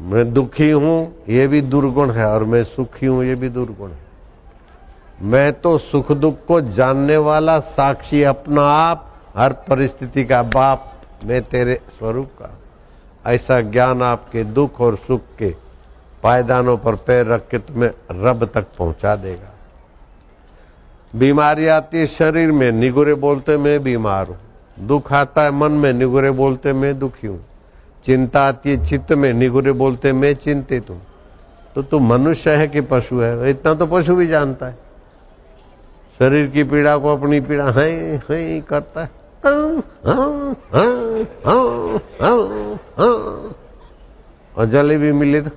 मैं दुखी हूँ, ये भी दुर्गुण है, और मैं सुखी हूँ, ये भी दुर्गुण है। मैं तो सुख दुख को जानने वाला साक्षी अपना आप, हर परिस्थिति का बाप मैं तेरे स्वरूप का। ऐसा ज्ञान आपके दुख और सुख के पायदानों पर पैर रख के तुम्हें रब तक पहुँचा देगा। बीमारी आती है शरीर में, निगुरे बोलते मैं बीमार हूँ। दुख आता है मन में, निगुरे बोलते मैं दुखी हूँ। चिंता आती है, चित्त में, निगुरे बोलते मैं चिंतित हूँ। तो तू मनुष्य है कि पशु है? इतना तो पशु भी जानता है। शरीर की पीड़ा को अपनी पीड़ा है। है करता है और जलेबी मिले तो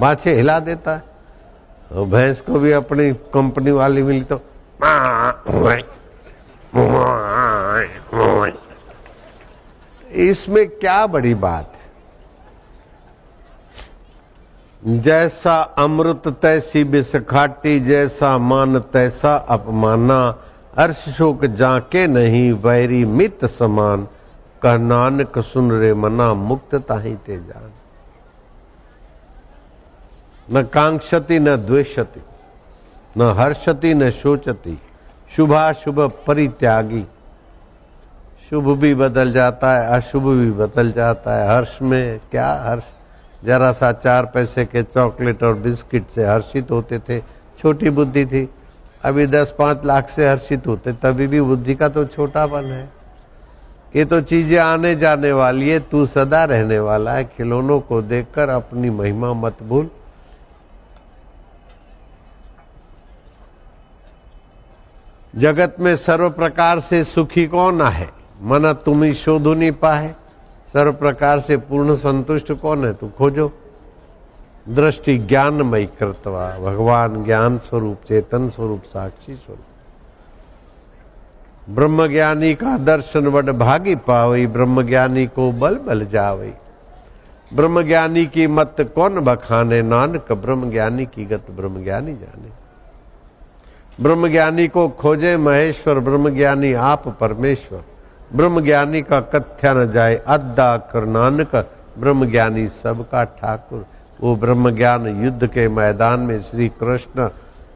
बाछे हिला देता है। भैंस को भी अपनी कंपनी वाली मिली तो इसमें क्या बड़ी बात है? जैसा अमृत तैसी बिसखाटी, जैसा मान तैसा अपमाना, अर्श शोक जाके नहीं, वैरी मित समान। कह नानक सुन रे मना, मुक्त ताही ते जान। न कांक्षति, न द्वेषति, न हर्षति, न शोचती। शुभाशुभ परित्यागी। शुभ भी बदल जाता है, अशुभ भी बदल जाता है। हर्ष में क्या हर्ष? जरा सा चार पैसे के चॉकलेट और बिस्किट से हर्षित होते थे। छोटी बुद्धि थी। अभी दस पाँच लाख से हर्षित होते, तभी भी बुद्धि का तो छोटापन है। ये तो चीज़ें आने जाने वाली है, तू सदा रहने वाला है। खिलौनों को देखकर अपनी महिमा मत भूल। जगत में सर्व प्रकार से सुखी कौन है? मना ही शोधु नहीं पाए। सर्व प्रकार से पूर्ण संतुष्ट कौन है? तू खोजो। दृष्टि ज्ञानमय कृतवा भगवान ज्ञान स्वरूप, चेतन स्वरूप, साक्षी स्वरूप। ब्रह्म ज्ञानी का दर्शन वड भागी ब्रह्म ज्ञानी को बल बल जावई। ब्रह्म ज्ञानी की मत कौन बखाने? नानक ब्रह्म ज्ञानी की गत ब्रह्म ज्ञानी जाने। ब्रह्म ज्ञानी को खोजे महेश्वर ब्रह्म ज्ञानी आप परमेश्वर। ब्रह्म ज्ञानी का कथ्या न जाए अद्दा कर नानक ब्रह्म ज्ञानी सबका ठाकुर। वो ब्रह्म ज्ञान युद्ध के मैदान में श्री कृष्ण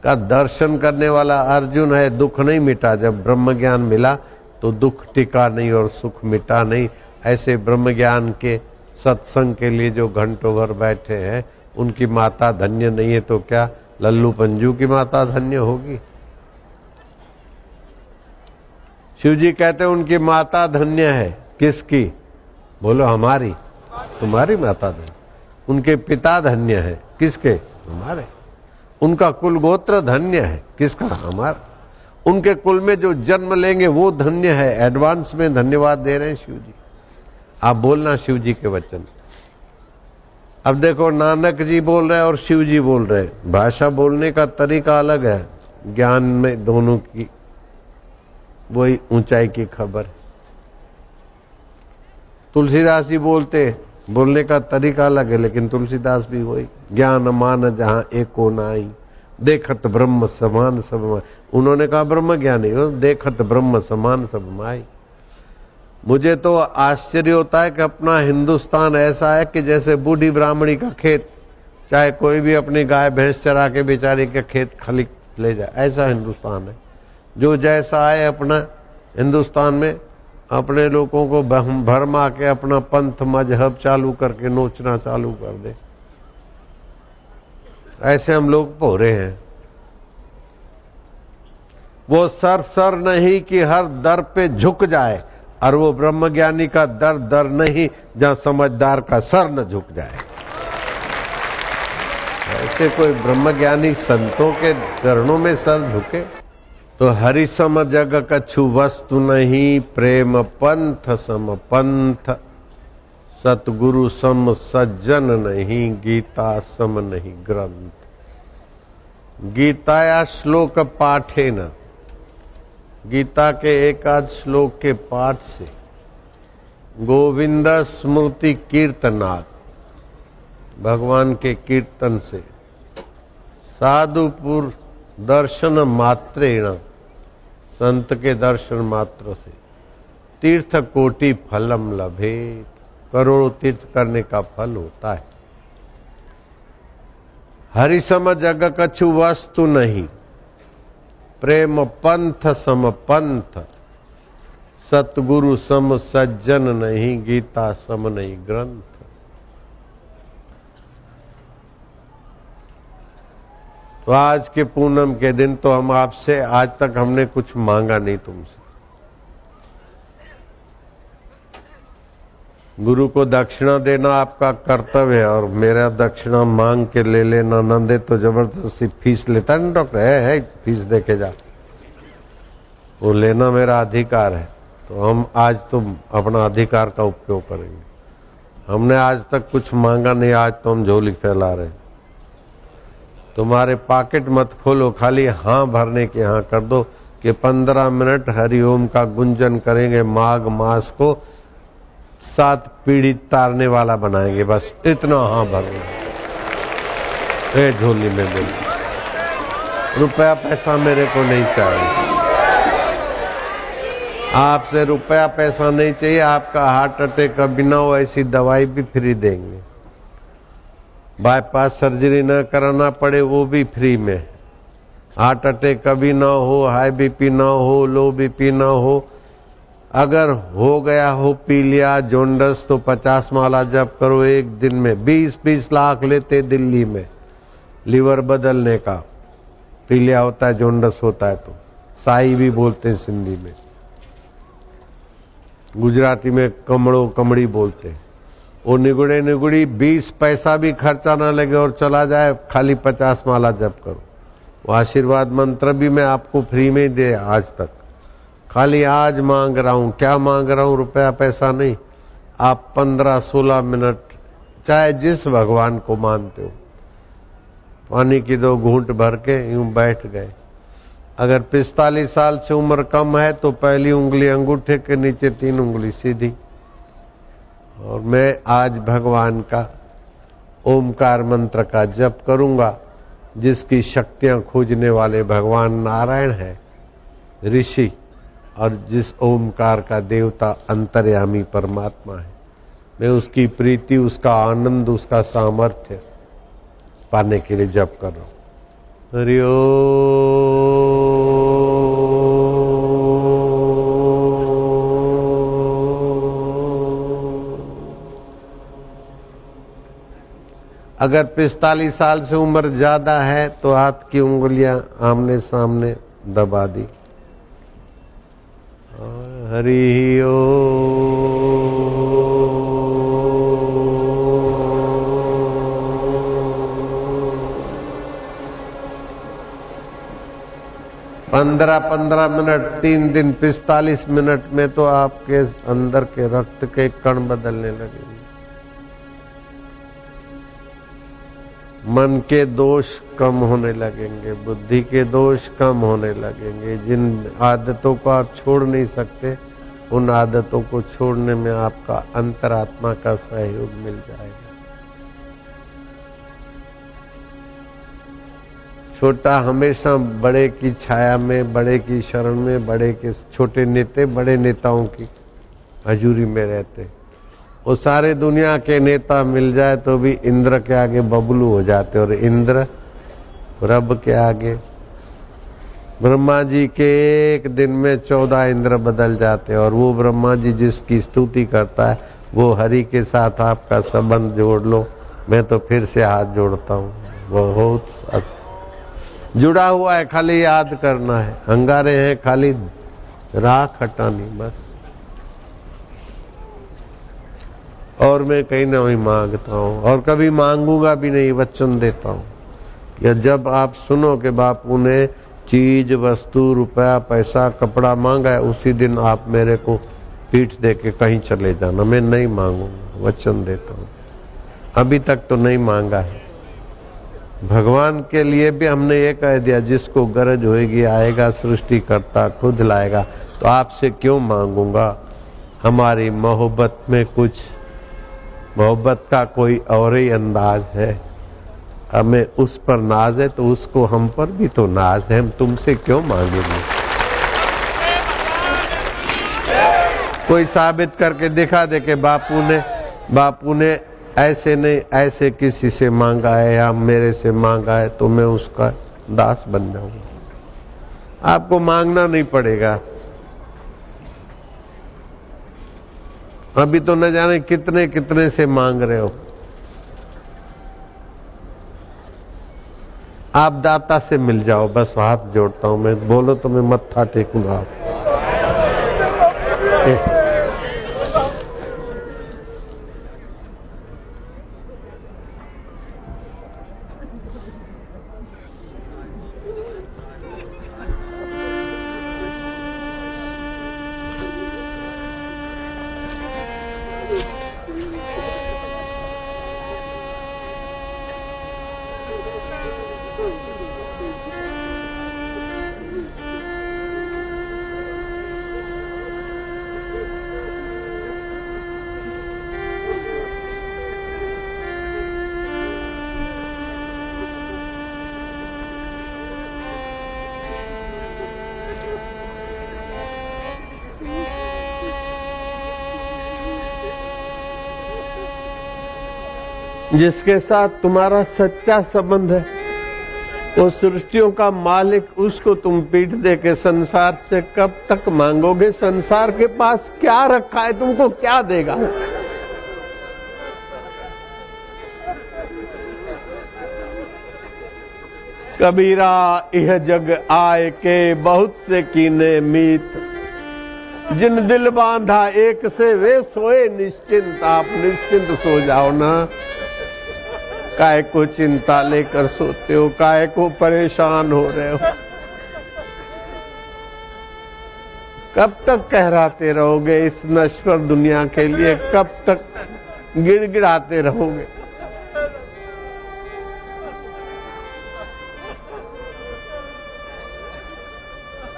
का दर्शन करने वाला अर्जुन है, दुख नहीं मिटा। जब ब्रह्म ज्ञान मिला तो दुख टिका नहीं और सुख मिटा नहीं। ऐसे ब्रह्म ज्ञान के सत्संग के लिए जो घंटों भर बैठे हैं, उनकी माता धन्य नहीं है तो क्या? लल्लू पंजू की माता धन्य होगी? शिव जी कहते हैं, उनकी माता धन्य है। किसकी? बोलो, हमारी। तुम्हारी माता धन्य। उनके पिता धन्य है। किसके? हमारे। उनका कुल गोत्र धन्य है। किसका? हमारा। उनके कुल में जो जन्म लेंगे, वो धन्य है। एडवांस में धन्यवाद दे रहे हैं शिव जी आप बोलना शिव जी के वचन। अब देखो, नानक जी बोल रहे हैं और शिव जी बोल रहे हैं। भाषा बोलने का तरीका अलग है। ज्ञान में दोनों की वही ऊंचाई की खबर तुलसीदास जी बोलते, बोलने का तरीका अलग है, लेकिन तुलसीदास भी वही, ज्ञान मान जहाँ एको नाई देखत ब्रह्म समान सब उन्होंने कहा, ब्रह्म ज्ञानी हो, देखत ब्रह्म समान सब माई। मुझे तो आश्चर्य होता है कि अपना हिंदुस्तान ऐसा है कि जैसे बूढ़ी ब्राह्मणी का खेत, चाहे कोई भी अपनी गाय भैंस चरा के बेचारी के खेत खली ले जाए, ऐसा हिंदुस्तान है। जो जैसा है अपना हिंदुस्तान में, अपने लोगों को भरमा के अपना पंथ, मज़हब चालू करके नोचना चालू कर दे। ऐसे हम लोग पोरे हैं। वो सर सर नहीं कि हर दर पे झुक जाए, और वो ब्रह्मज्ञानी का दर दर नहीं, जहाँ समझदार का सर न झुक जाए। ऐसे कोई ब्रह्मज्ञानी संतों के चरणों में सर झुके? तो हरि सम जग कछु वस्तु नहीं, प्रेम पंथ सम पंथ। सतगुरु सम सज्जन नहीं, गीता सम नहीं ग्रंथ। गीताया श्लोक पाठे न। गीता के एकाध श्लोक के पाठ से। गोविंद स्मृति कीर्तनाथ। भगवान के कीर्तन से। साधुपुर दर्शन मात्रेण। संत के दर्शन मात्र से। तीर्थ कोटि फलम लभे, करोड़ों तीर्थ करने का फल होता है। हरि सम जग कछु वस्तु नहीं, प्रेम पंथ सम पंथ, सतगुरु सम सज्जन नहीं, गीता सम नहीं ग्रंथ। आज के पूनम के दिन तो हम आपसे आज तक हमने कुछ मांगा नहीं तुमसे। गुरु को दक्षिणा देना आपका कर्तव्य है और मेरा दक्षिणा मांग के ले लेना न दे तो ज़बरदस्ती फ़ीस लेता है ना डॉक्टर? है, है फ़ीस दे के जा। वो लेना मेरा अधिकार है। तो हम आज तुम अपना अधिकार का उपयोग करेंगे। हमने आज तक कुछ मांगा नहीं आज तो हम झोली फैला रहे तुम्हारे पॉकेट मत खोलो, खाली हाँ भरने के हाँ कर दो कि पंद्रह मिनट हरिओम का गुंजन करेंगे माघ मास को, सात पीढ़ी तारने वाला बनाएँगे, बस इतना हाँ भरना। झोली में मिल। रुपया पैसा मेरे को नहीं चाहिए। आपसे रुपया पैसा नहीं चाहिए, आपका हार्ट अटैक का बिना हो ऐसी दवाई भी फ्री देंगे। बाईपास सर्जरी न कराना पड़े, वो भी फ्री में। हार्ट अटैक कभी ना हो हाई बीपी ना हो लो बीपी ना हो। अगर हो गया हो पी लिया जोंडस तो पचास माला जब करो एक दिन में। बीस बीस लाख लेते दिल्ली में लीवर बदलने का। पी लिया होता है जोंडस होता है तो। साई भी बोलते हैं सिंधी में। गुजराती में कमड़ो कमड़ी बोलते हैं। वो निगुड़े निगुड़ी बीस पैसा भी खर्चा ना लगे और चला जाए, खाली पचास माला जप करो। वो आशीर्वाद मंत्र भी मैं आपको फ्री में दे आज तक। खाली आज मांग रहा हूँ, क्या मांग रहा हूँ? रुपया पैसा नहीं। आप पंद्रह सोलह मिनट, चाहे जिस भगवान को मानते हो। पानी की दो घूंट भर के यूँ बैठ गए। अगर पिस्तालीस साल से उम्र कम है तो पहली उंगली अंगूठे के नीचे, तीन उंगली सीधी। और मैं आज भगवान का ओमकार मंत्र का जप करूँगा, जिसकी शक्तियाँ खोजने वाले भगवान नारायण है, ऋषि, और जिस ओमकार का देवता अंतर्यामी परमात्मा है। मैं उसकी प्रीति, उसका आनंद, उसका सामर्थ्य पाने के लिए जप कर रहा हूँ। हरिओ अगर पिस्तालीस साल से उम्र ज़्यादा है तो हाथ की उंगलियाँ आमने सामने दबा दी। हरि ओ। पंद्रह पंद्रह मिनट, तीन दिन पिस्तालीस मिनट में तो आपके अंदर के रक्त के कण बदलने लगेंगे मन के दोष कम होने लगेंगे, बुद्धि के दोष कम होने लगेंगे। जिन आदतों को आप छोड़ नहीं सकते, उन आदतों को छोड़ने में आपका अंतरात्मा का सहयोग मिल जाएगा। छोटा हमेशा बड़े की छाया में, बड़े की शरण में, बड़े के छोटे नेते, बड़े नेताओं की हजूरी में रहते वो सारे दुनिया के नेता मिल जाए तो भी इंद्र के आगे बबलू हो जाते और इंद्र रब के आगे। ब्रह्मा जी के एक दिन में चौदह इंद्र बदल जाते और वो ब्रह्मा जी जिसकी स्तुति करता है, वो हरि के साथ आपका संबंध जोड़ लो। मैं तो फिर से हाथ जोड़ता हूँ। बहुत जुड़ा हुआ है, खाली याद करना है। अंगारे हैं, खाली राख हटानी, बस। और मैं कहीं ना वहीं माँगता हूँ। और कभी मांगूँगा भी नहीं, वचन देता हूँ या जब आप सुनो कि बापू ने चीज़, वस्तु, रुपया, पैसा, कपड़ा मांगा है, उसी दिन आप मेरे को पीठ दे के कहीं चले जाना। मैं नहीं मांगूँगा, वचन देता हूँ। अभी तक तो नहीं मांगा है। भगवान के लिए भी हमने ये कह दिया, जिसको गरज होगी आएगा सृष्टि करता खुद लाएगा। तो आपसे क्यों मांगूँगा? हमारी मोहब्बत में कुछ मोहब्बत का कोई और ही अंदाज है। हमें उस पर नाज है तो उसको हम पर भी तो नाज है। हम तुमसे क्यों मांगेंगे? कोई साबित करके दिखा दे कि बापू ने बापू ने ऐसे नहीं, ऐसे किसी से मांगा है या मेरे से मांगा है तो मैं उसका दास बन जाऊँगा। आपको मांगना नहीं पड़ेगा। अभी तो न जाने कितने कितने से मांग रहे हो। आप दाता से मिल जाओ, बस हाथ जोड़ता हूँ मैं। बोलो तो मैं मत्था टेकूँगा। आप जिसके साथ तुम्हारा सच्चा संबंध है। वो सृष्टियों का मालिक उसको तुम पीठ दे के संसार से कब तक मांगोगे? संसार के पास क्या रखा है? तुमको क्या देगा? कबीरा, यह जग आए के बहुत से कीने मीत। जिन दिल बांधा एक से वे सोए, निश्चिंत आप निश्चिंत सो जाओ ना। काय को चिंता लेकर सोते हो, काय को परेशान हो रहे हो? कब तक कहराते रहोगे इस नश्वर दुनिया के लिए? कब तक गिड़गिड़ाते रहोगे?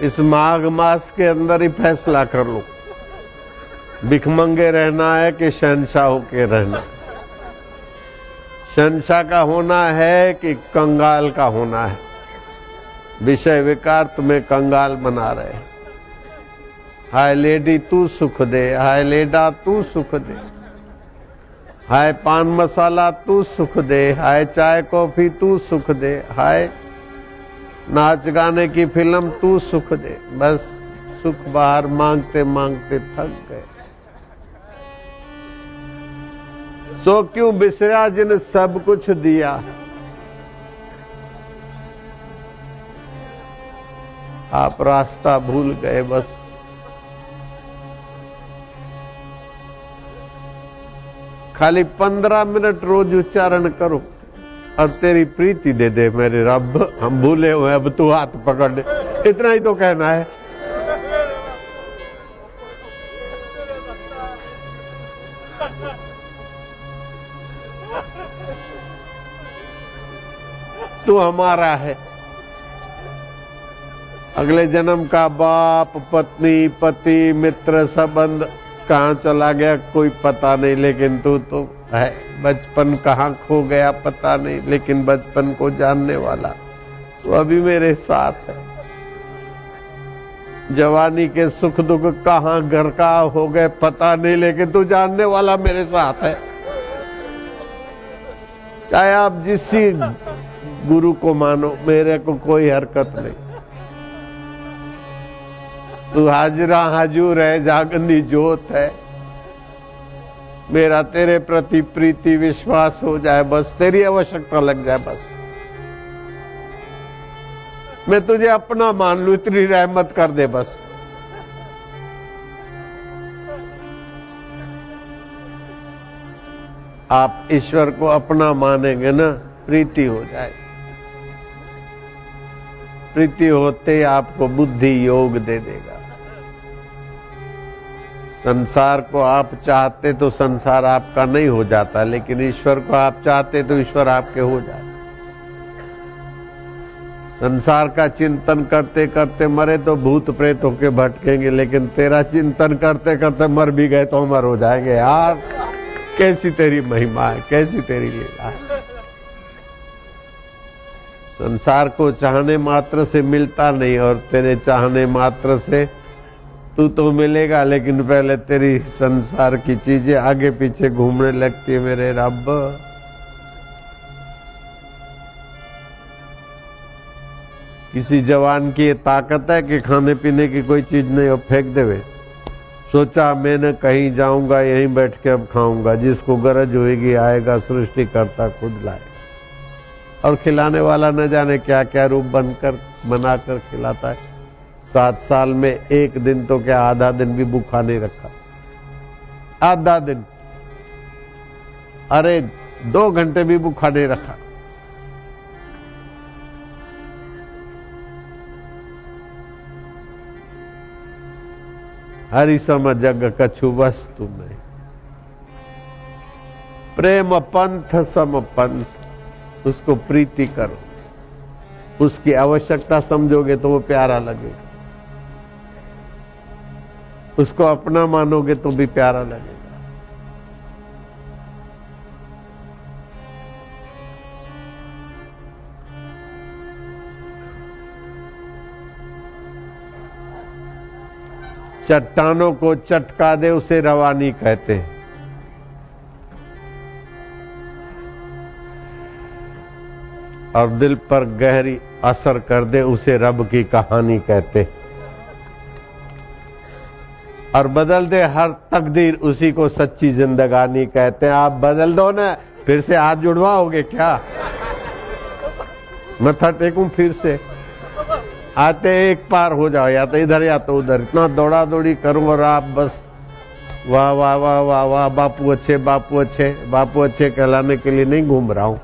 इस माघ मास के अंदर ही फैसला कर लो। भिखमंगे रहना है कि शहनशाह होके रहना है? शंशा का होना है कि कंगाल का होना है? विषय विकार तुम्हें कंगाल बना रहे हाय लेडी, तू सुख दे। हाय लेडा, तू सुख दे। हाय पान मसाला, तू सुख दे। हाय चाय, कॉफ़ी, तू सुख दे। हाय नाच गाने की फ़िल्म, तू सुख दे। बस सुख बाहर मांगते मांगते थक गए। सो क्यों बिसरा जिन सब कुछ दिया? आप रास्ता भूल गए बस। खाली पंद्रह मिनट रोज उच्चारण करो और तेरी प्रीति दे दे मेरे रब। हम भूले हुए अब तू हाथ पकड़ ले। इतना ही तो कहना है। तू हमारा है। अगले जन्म का बाप, पत्नी, पति, मित्र, संबंध, कहाँ चला गया कोई पता नहीं, लेकिन तू तो है। बचपन कहाँ खो गया पता नहीं, लेकिन बचपन को जानने वाला तो अभी मेरे साथ है। जवानी के सुख दुख कहाँ घर का हो गए पता नहीं, लेकिन तू जानने वाला मेरे साथ है। चाहे आप जिस गुरु को मानो, मेरे को कोई हरकत नहीं। तू हाजरा हाजूर है, जागंदी जोत है। मेरा तेरे प्रति प्रीति, विश्वास हो जाए, बस तेरी आवश्यकता लग जाए, बस। मैं तुझे अपना मान लू, इतनी रहमत कर दे, बस। आप ईश्वर को अपना मानेंगे ना, प्रीति हो जाए। प्रीति होते आपको बुद्धि योग दे देगा। संसार को आप चाहते तो संसार आपका नहीं हो जाता, लेकिन ईश्वर को आप चाहते तो ईश्वर आपके हो जाते। संसार का चिंतन करते करते मरे तो भूत प्रेत होके भटकेंगे, लेकिन तेरा चिंतन करते करते मर भी गए तो अमर हो जाएँगे। यार, कैसी तेरी महिमा है, कैसी तेरी लीला है? संसार को चाहने मात्र से मिलता नहीं और तेरे चाहने मात्र से तू तो मिलेगा, लेकिन पहले तेरी संसार की चीज़ें आगे पीछे घूमने लगती है मेरे रब। किसी जवान की ये ताकत है कि खाने पीने की कोई चीज़ नहीं हो फेंक देवे। सोचा, मैंने कहीं जाऊँगा, यहीं बैठ के अब खाऊँगा, जिसको गरज होगी आएगा सृष्टि करता खुद लाए और खिलाने वाला न जाने क्या क्या रूप बनकर बनाकर खिलाता है। सात साल में एक दिन तो क्या आधा दिन भी भूखा नहीं रखा। आधा दिन। अरे, दो घंटे भी भूखा नहीं रखा। हरि सम जग कछु वस्तु में प्रेम पंथ सम पंथ। उसको प्रीति करो। उसकी आवश्यकता समझोगे तो वो प्यारा लगेगा उसको अपना मानोगे तो भी प्यारा लगेगा। चट्टानों को चटका दे, उसे रवानी कहते हैं। और दिल पर गहरी असर कर दे, उसे रब की कहानी कहते और बदल दे हर तकदीर, उसी को सच्ची जिंदगानी कहते हैं। आप बदल दो ना, फिर से हाथ जुड़वाओगे क्या? मथा टेकू फिर से। आते एक पार हो जाओ, या तो इधर, या तो उधर। इतना दौड़ा दौड़ी करूँ और आप बस, वाह वाह वाह वाह वाह, बापू अच्छे बापू अच्छे बापू अच्छे, कहलाने के लिए नहीं घूम रहा हूँ।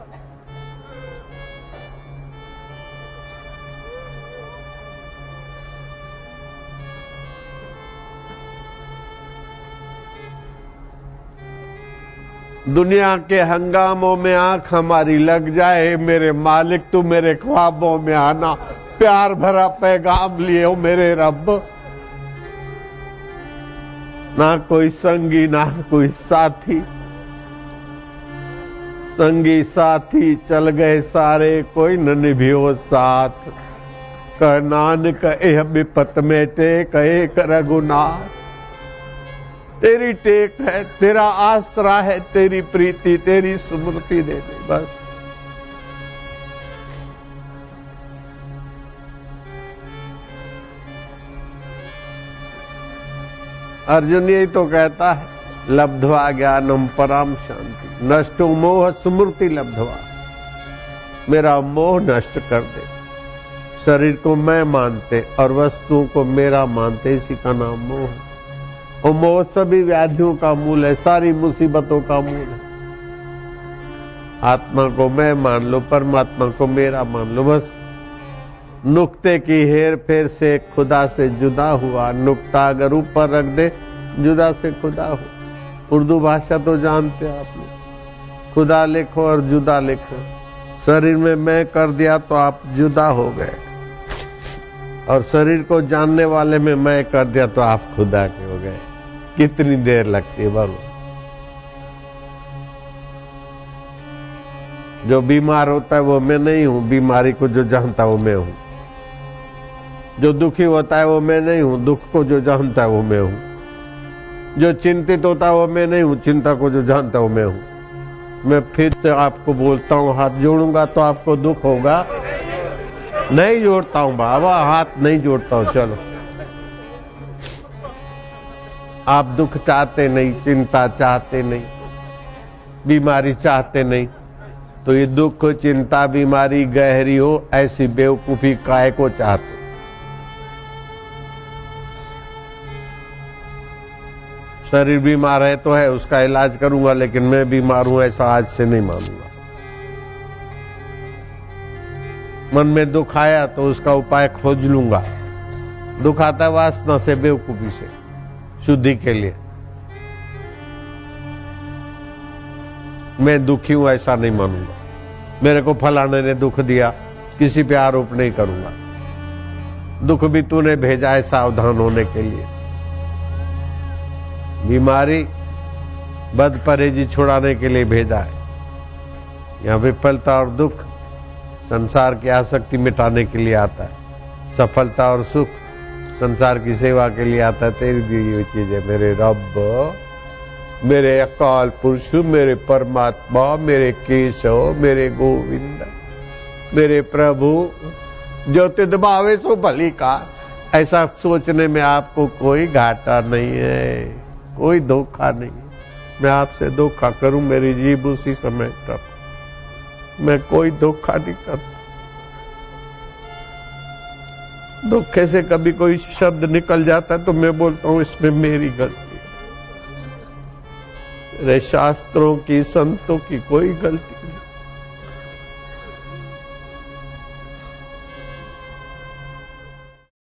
दुनिया के हंगामों में आँख हमारी लग जाए, मेरे मालिक तू मेरे ख्वाबों में आना, प्यार भरा पैगाम लिए हो मेरे रब। ना कोई संगी, ना कोई साथी। संगी, साथी चल गए सारे, कोई न निभियो साथ। कह नानक, एह विपत में टेक एक रघुनाथ। तेरी टेक है, तेरा आसरा है, तेरी प्रीति, तेरी स्मृति दे दे, बस। अर्जुन यही तो कहता है, लब्धवा ज्ञानम पराम शांति, नष्टो मोह स्मृति लब्धवा। मेरा मोह नष्ट कर दे। शरीर को मैं मानते और वस्तुओं को मेरा मानते, इसी का नाम मोह है। और मोह सभी व्याधियों का मूल है, सारी मुसीबतों का मूल है। आत्मा को मैं मान लो, परमात्मा को मेरा मान लो, बस। नुक्ते की हेर फेर से खुदा से जुदा हुआ। नुक्ता अगर ऊपर रख दे, जुदा से खुदा हो। उर्दू भाषा तो जानते आप लोग। खुदा लिखो और जुदा लिखो। शरीर में मैं कर दिया तो आप जुदा हो गए। और शरीर को जानने वाले में मैं कर दिया तो आप खुदा के हो गए। कितनी देर लगती है बोलो जो बीमार होता है, वो मैं नहीं हूँ। बीमारी को जो जानता वो मैं हूँ। जो दुखी होता है, वो मैं नहीं हूँ। दुख को जो जानता है, वो मैं हूँ। जो चिंतित होता है, वो मैं नहीं हूँ। चिंता को जो जानता है मैं हूँ। मैं फिर से आपको बोलता हूँ, हाथ जोड़ूँगा तो आपको दुख होगा। नहीं जोड़ता हूँ, बाबा, हाथ नहीं जोड़ता हूँ, चलो। आप दुख चाहते नहीं, चिंता चाहते नहीं, बीमारी चाहते नहीं तो ये दुख, चिंता, बीमारी, गहरी हो, ऐसी बेवकूफ़ी काय को चाहते? शरीर बीमार है तो है, उसका इलाज करूँगा, लेकिन मैं बीमार हूँ, ऐसा आज से नहीं मानूँगा। मन में दुख आया तो उसका उपाय खोज लूँगा। दुख आता वासना से, बेवकूफ़ी से। शुद्धि के लिए। मैं दुखी हूँ, ऐसा नहीं मानूँगा। मेरे को फलाने ने दुख दिया, किसी पे आरोप नहीं करूँगा। दुख भी तूने भेजा है सावधान होने के लिए। बीमारी बद परहेजी छुड़ाने के लिए भेजा है। यहाँ विफलता और दुख संसार की आसक्ति मिटाने के लिए आता है। सफलता और सुख संसार की सेवा के लिए आता है, तेरी दी हुई चीज़ है मेरे रब, मेरे अकाल पुरुष, मेरे परमात्मा, मेरे केशव, मेरे गोविंद, मेरे प्रभु, जो तिद भावे सो भली का ऐसा सोचने में आपको कोई घाटा नहीं है, कोई धोखा नहीं। मैं आपसे धोखा करूँ, मेरी जीव उसी समय तक। मैं कोई धोखा नहीं करता। धोखे से कभी कोई शब्द निकल जाता तो मैं बोलता हूँ, इसमें मेरी गलती शास्त्रों की संतों की कोई गलती